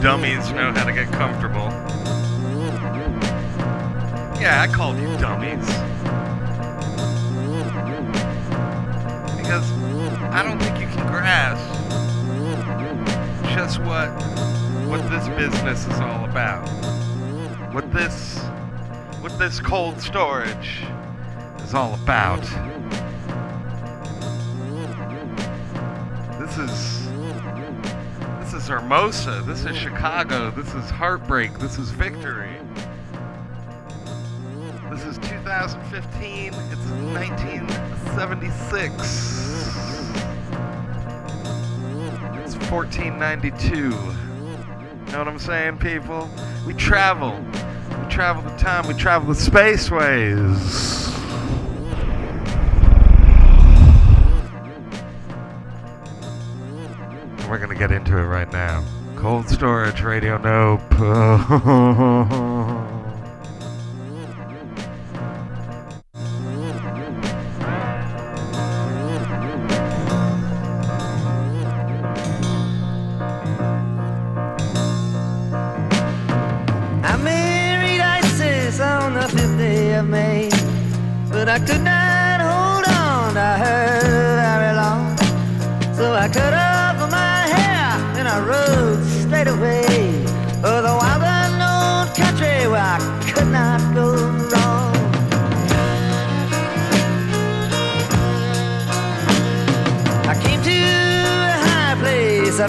dummies know how to get comfortable. Yeah, I called you dummies. Because I don't think you can grasp just what what this business is all about. What this what this cold storage is all about. This is this is Hermosa. This is Chicago. This is heartbreak. This is victory. This is 2015. It's 1976. It's 1492. You Know what I'm saying, people? We travel. We travel the time. We travel the spaceways. Storage, radio nope.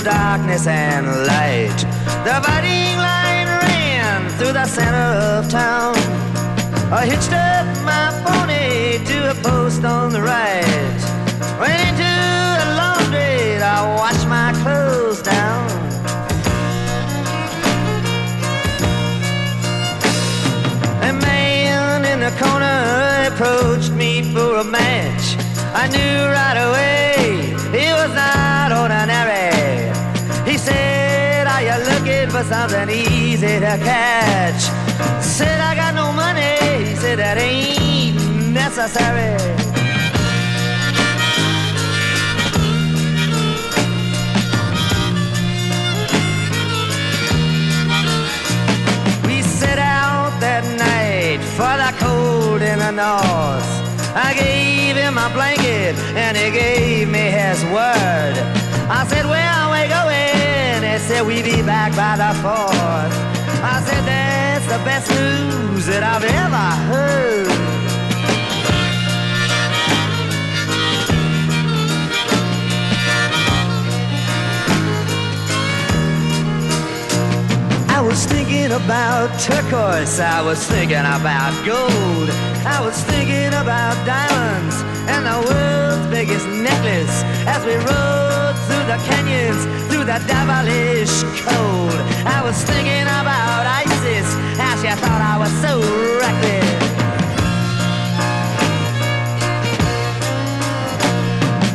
of darkness and light. The dividing line ran through the center of town. I hitched up my pony to a post on the right. Went into a laundry to wash my clothes down. A man in the corner approached me for a match. I knew right something easy to catch? Said, I got no money. Said, That ain't necessary. We set out that night for the cold in the north. I gave him my blanket and he gave me his word. I said, Where said, we'd be back by the fourth. I said, That's the best news that I've ever heard. I was thinking about turquoise, I was thinking about gold, I was thinking about diamonds and the world's biggest necklace as we rode through the canyons, the devilish cold. I was thinking about Isis, how she thought I was so reckless.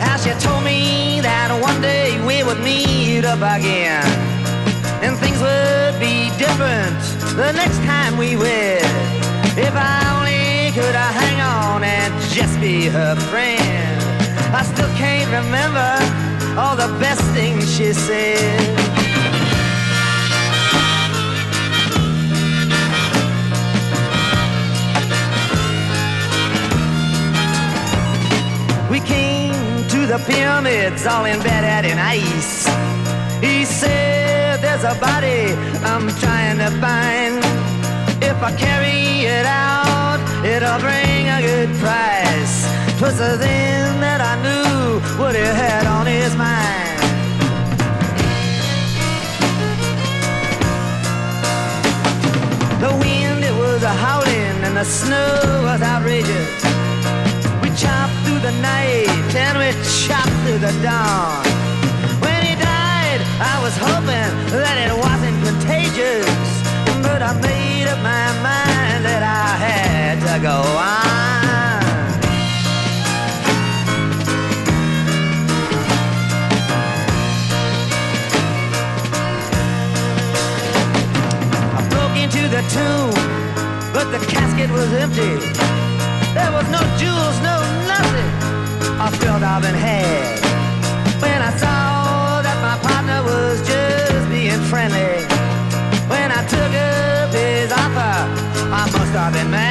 How she told me that one day we would meet up again and things would be different the next time we wed. If I only could hang on and just be her friend. I still can't remember all the best things she said. We came to the pyramids all in ice. He said, There's a body I'm trying to find. If I carry it out, it'll bring a good price. Twas then that I what he had on his mind. The wind, it was a howling, and the snow was outrageous. We chopped through the night, and we chopped through the dawn. When he died, I was hoping that it wasn't contagious. But I made up my mind that I had to go on. the tomb, but the casket was empty. There was no jewels, no nothing. I felt I've been had when I saw that my partner was just being friendly. When I took up his offer, I must have been mad.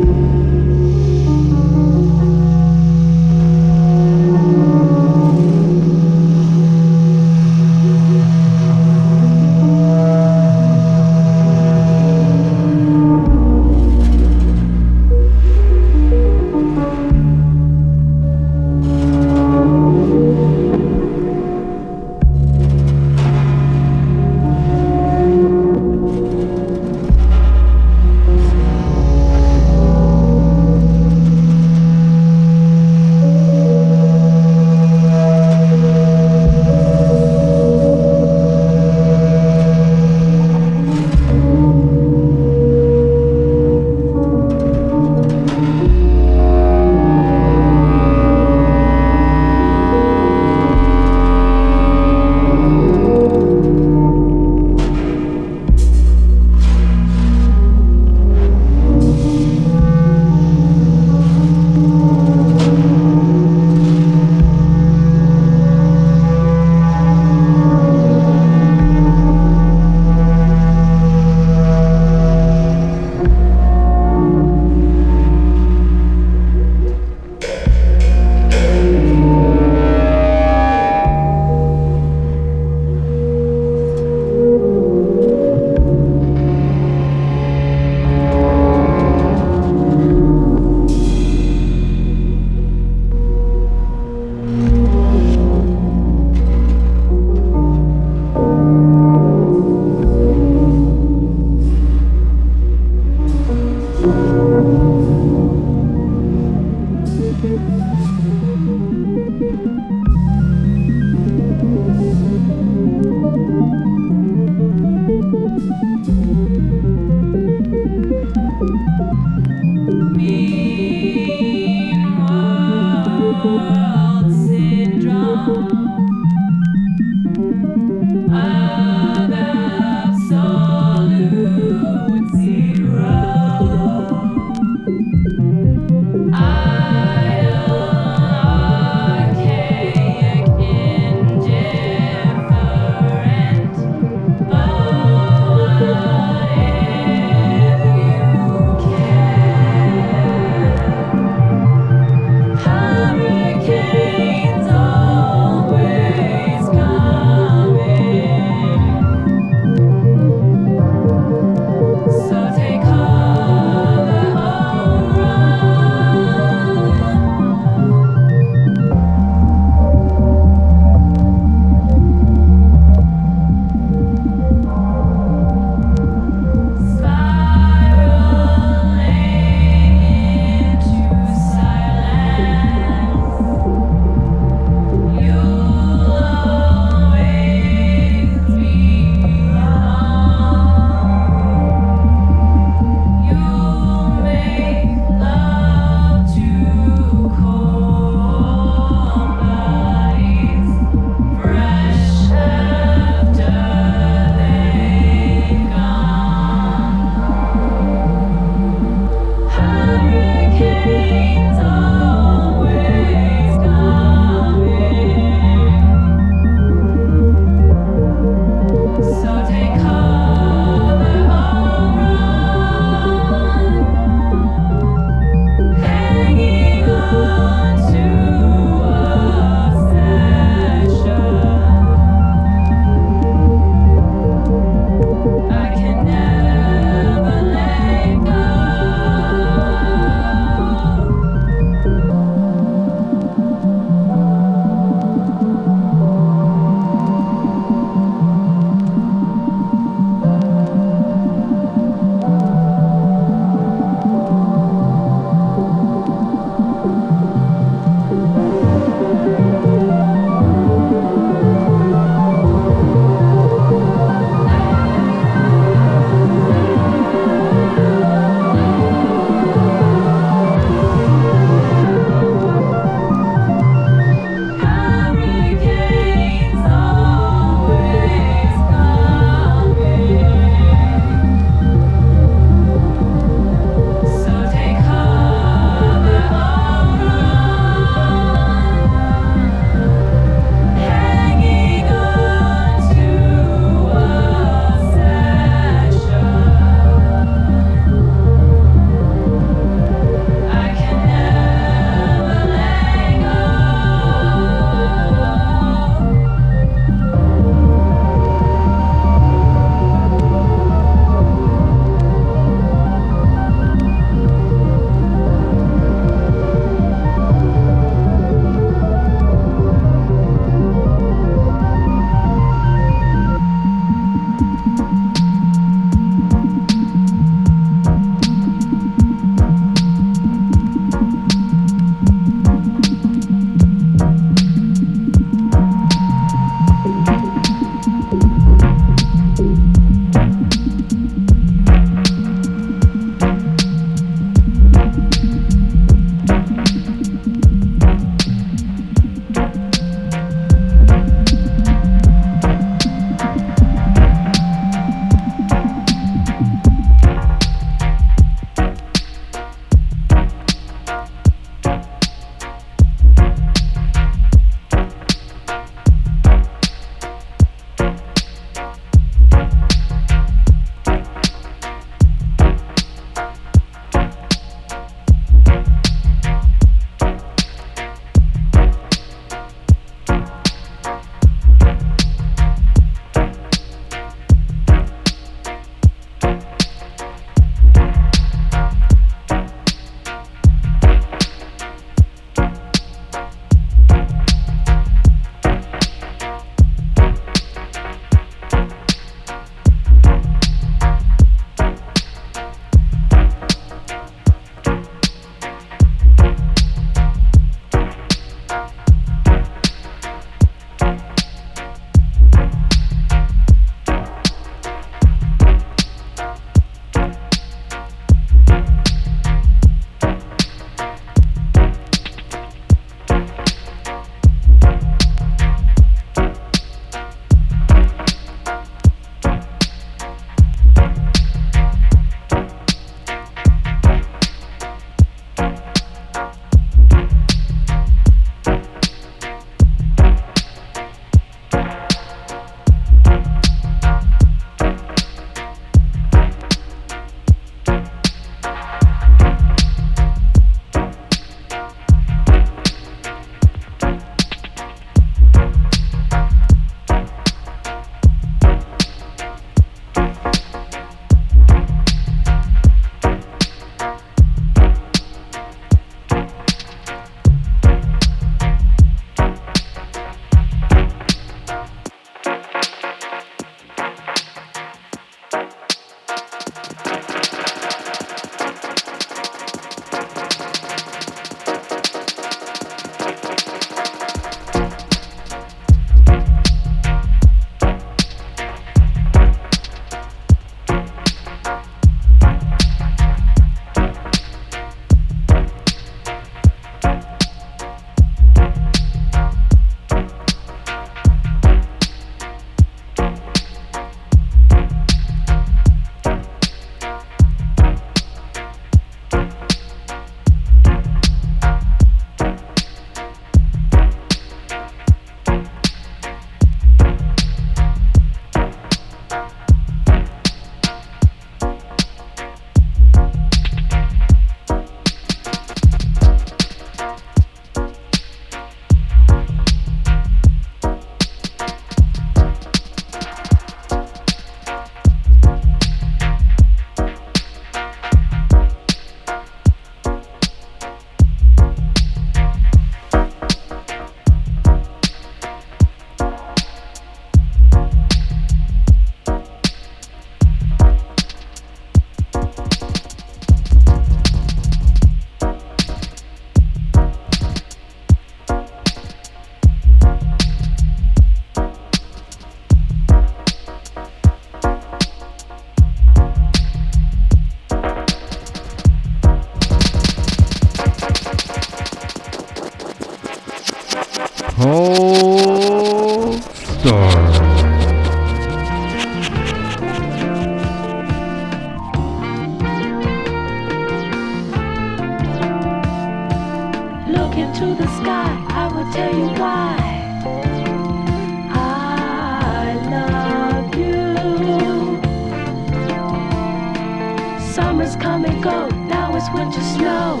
this winter snow.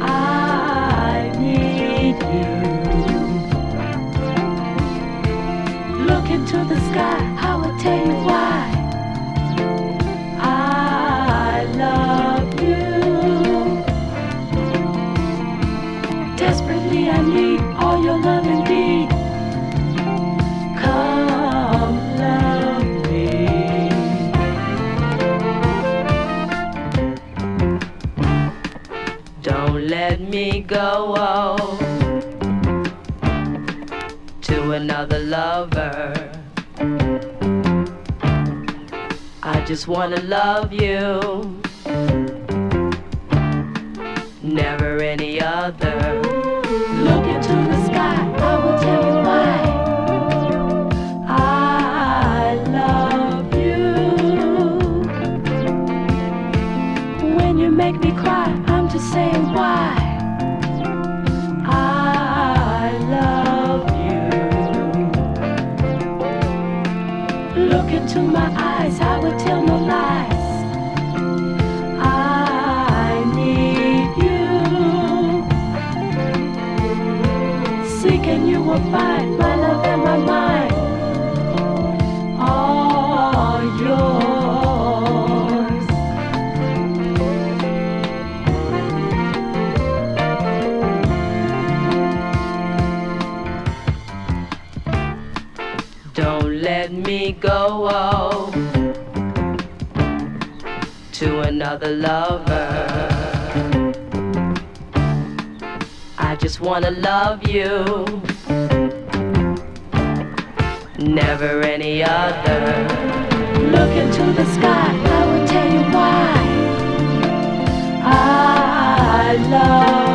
I need you. Look into the sky, I will tell you why. another lover. I just wanna love you, never any other. my eyes, I would tell no lies. I need you. Seek and you will find my love and my mind. All yours. Don't let me go on. another lover. I just wanna love you, never any other. Look into the sky, I will tell you why I love.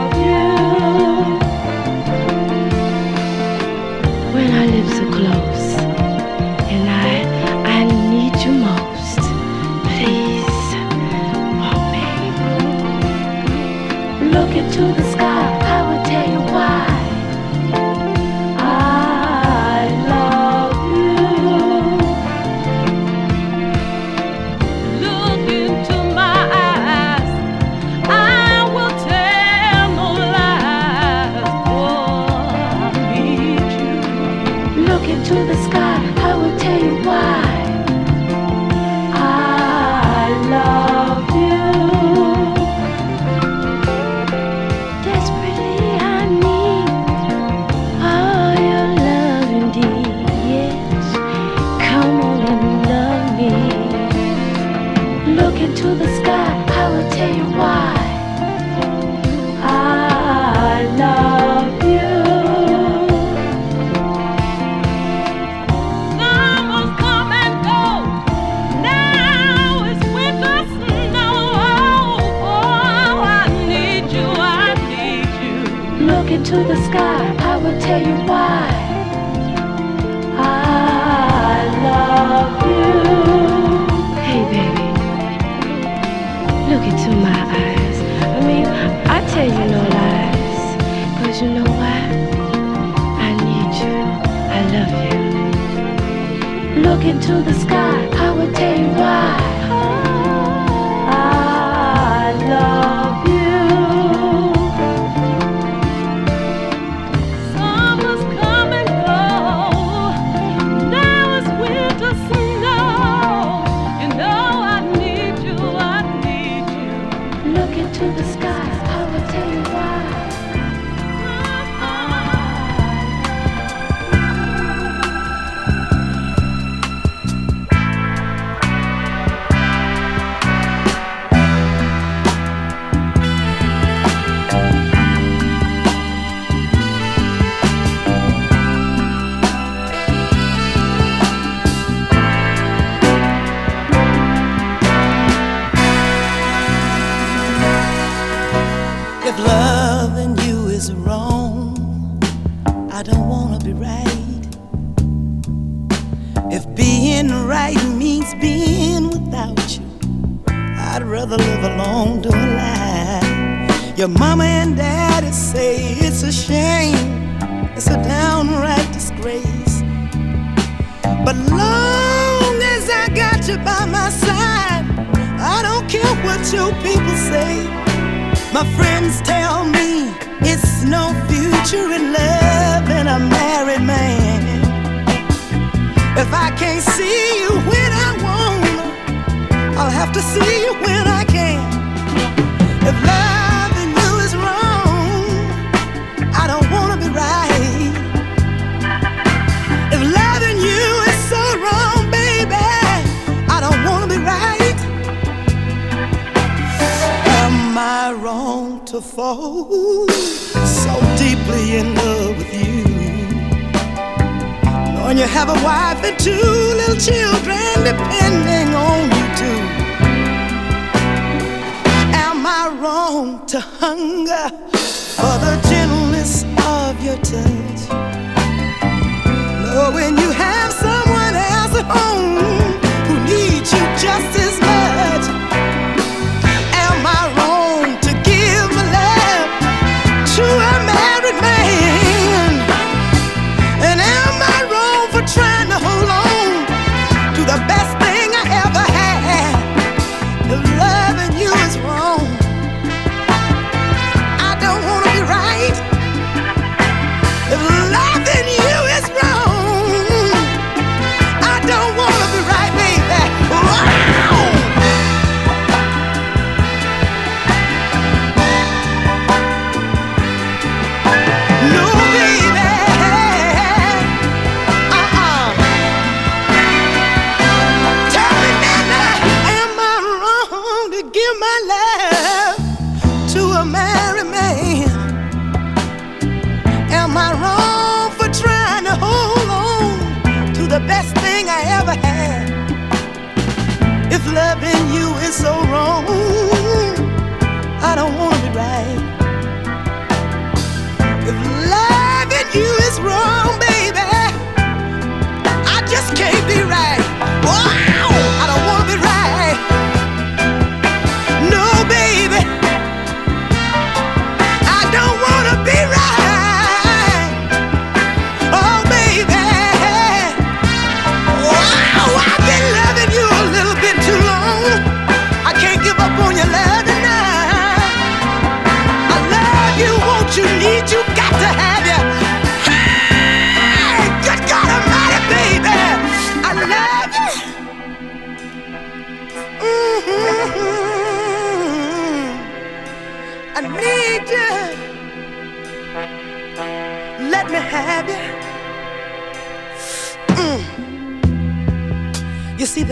into the sky, I will tell you why.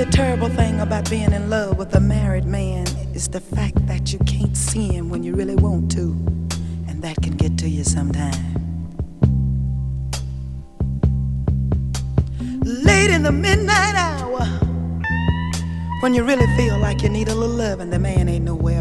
the terrible thing about being in love with a married man is the fact that you can't see him when you really want to, and that can get to you sometime. Late in the midnight hour, when you really feel like you need a little love and the man ain't nowhere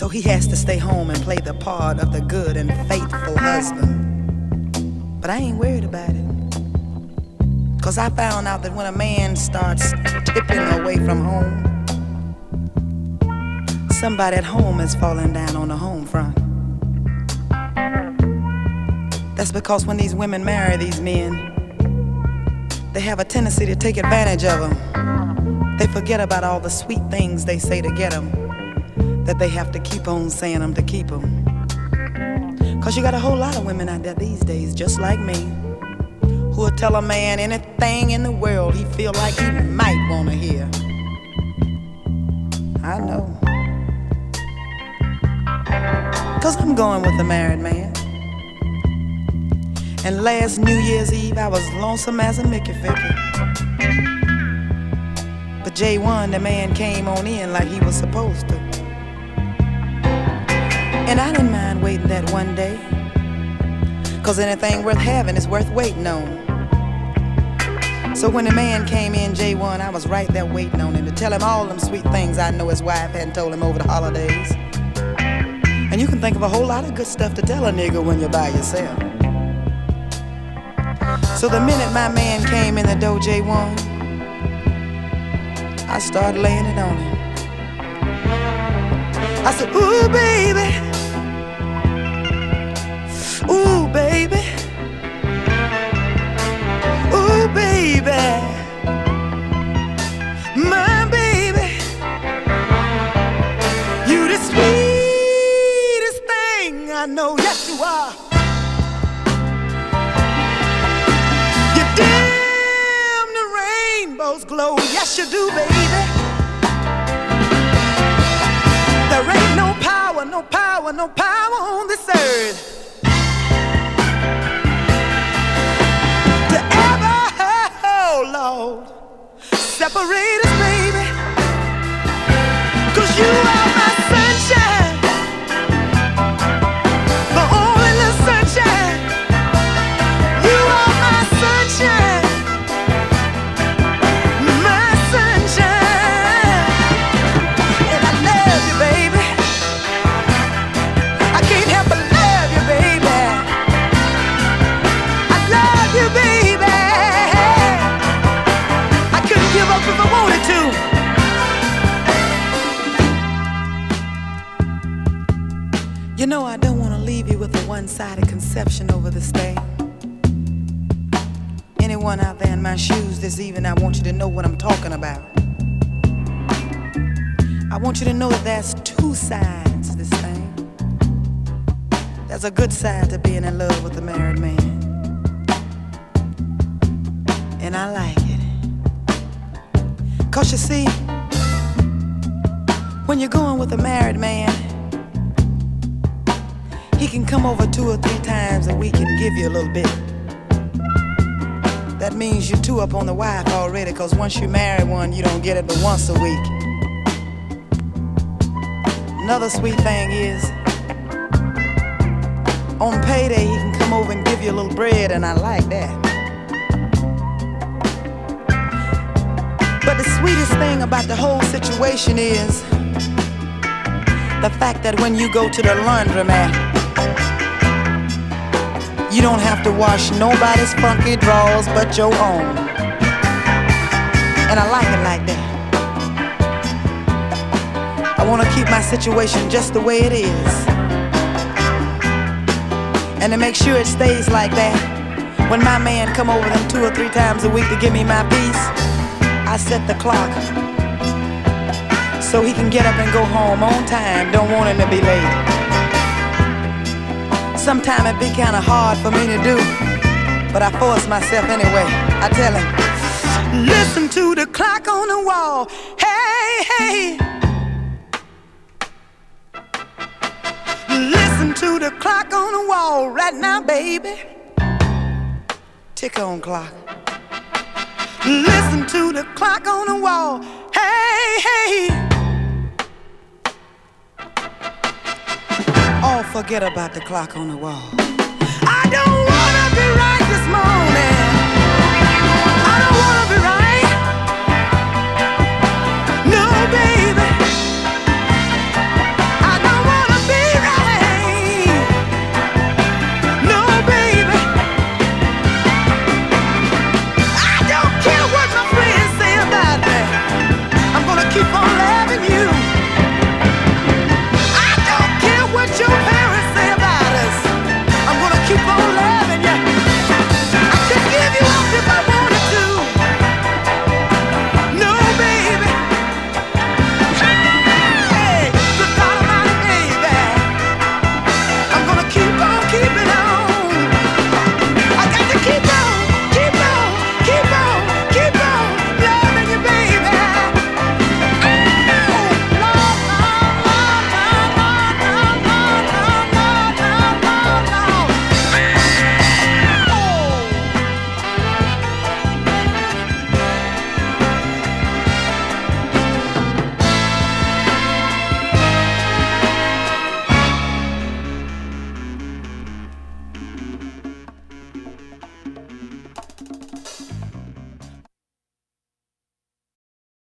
So he has to stay home and play the part of the good and faithful husband. But I ain't worried about it. Cause I found out that when a man starts tipping away from home, somebody at home is falling down on the home front. That's because when these women marry these men, they have a tendency to take advantage of them. They forget about all the sweet things they say to get them, that they have to keep on saying them to keep them. Cause you got a whole lot of women out there these days, just like me, who will tell a man anything in the world he feel like he might wanna hear. I know. Cause I'm going with a married man. And last New Year's Eve, I was lonesome as a Mickey Vicky. But J1, the man came on in like he was supposed to. And I didn't mind waiting that one day. Cause anything worth having is worth waiting on. So when the man came in, J1, I was right there waiting on him to tell him all them sweet things I know his wife hadn't told him over the holidays. And you can think of a whole lot of good stuff to tell a nigga when you're by yourself. So the minute my man came in the door, J1, I started laying it on him. I said, Ooh, baby. Baby. My baby. You the sweetest thing I know. Yes, you are. You dim the rainbow's glow. Yes, you do, baby. There ain't no power, no power, no power on this earth. Separate a conception over this thing. Anyone out there in my shoes this evening, I want you to know what I'm talking about. I want you to know that there's two sides to this thing. There's a good side to being in love with a married man. And I like it. Cause you see, when you're going with a married man, he can come over two or three times and we can give you a little bit. That means you're two up on the wife already, cause once you marry one, you don't get it but once a week. Another sweet thing is, on payday, he can come over and give you a little bread, and I like that. But the sweetest thing about the whole situation is the fact that when you go to the laundromat, you don't have to wash nobody's funky drawers but your own. And I like it like that. I want to keep my situation just the way it is. And to make sure it stays like that, when my man come over them two or three times a week to give me my piece, I set the clock so he can get up and go home on time. Don't want him to be late. Sometimes it be kind of hard for me to do, but I force myself anyway. I tell him, listen to the clock on the wall. Hey, hey. Listen to the clock on the wall right now, baby. Tick on clock. Listen to the clock on the wall. Hey, hey. Oh, forget about the clock on the wall.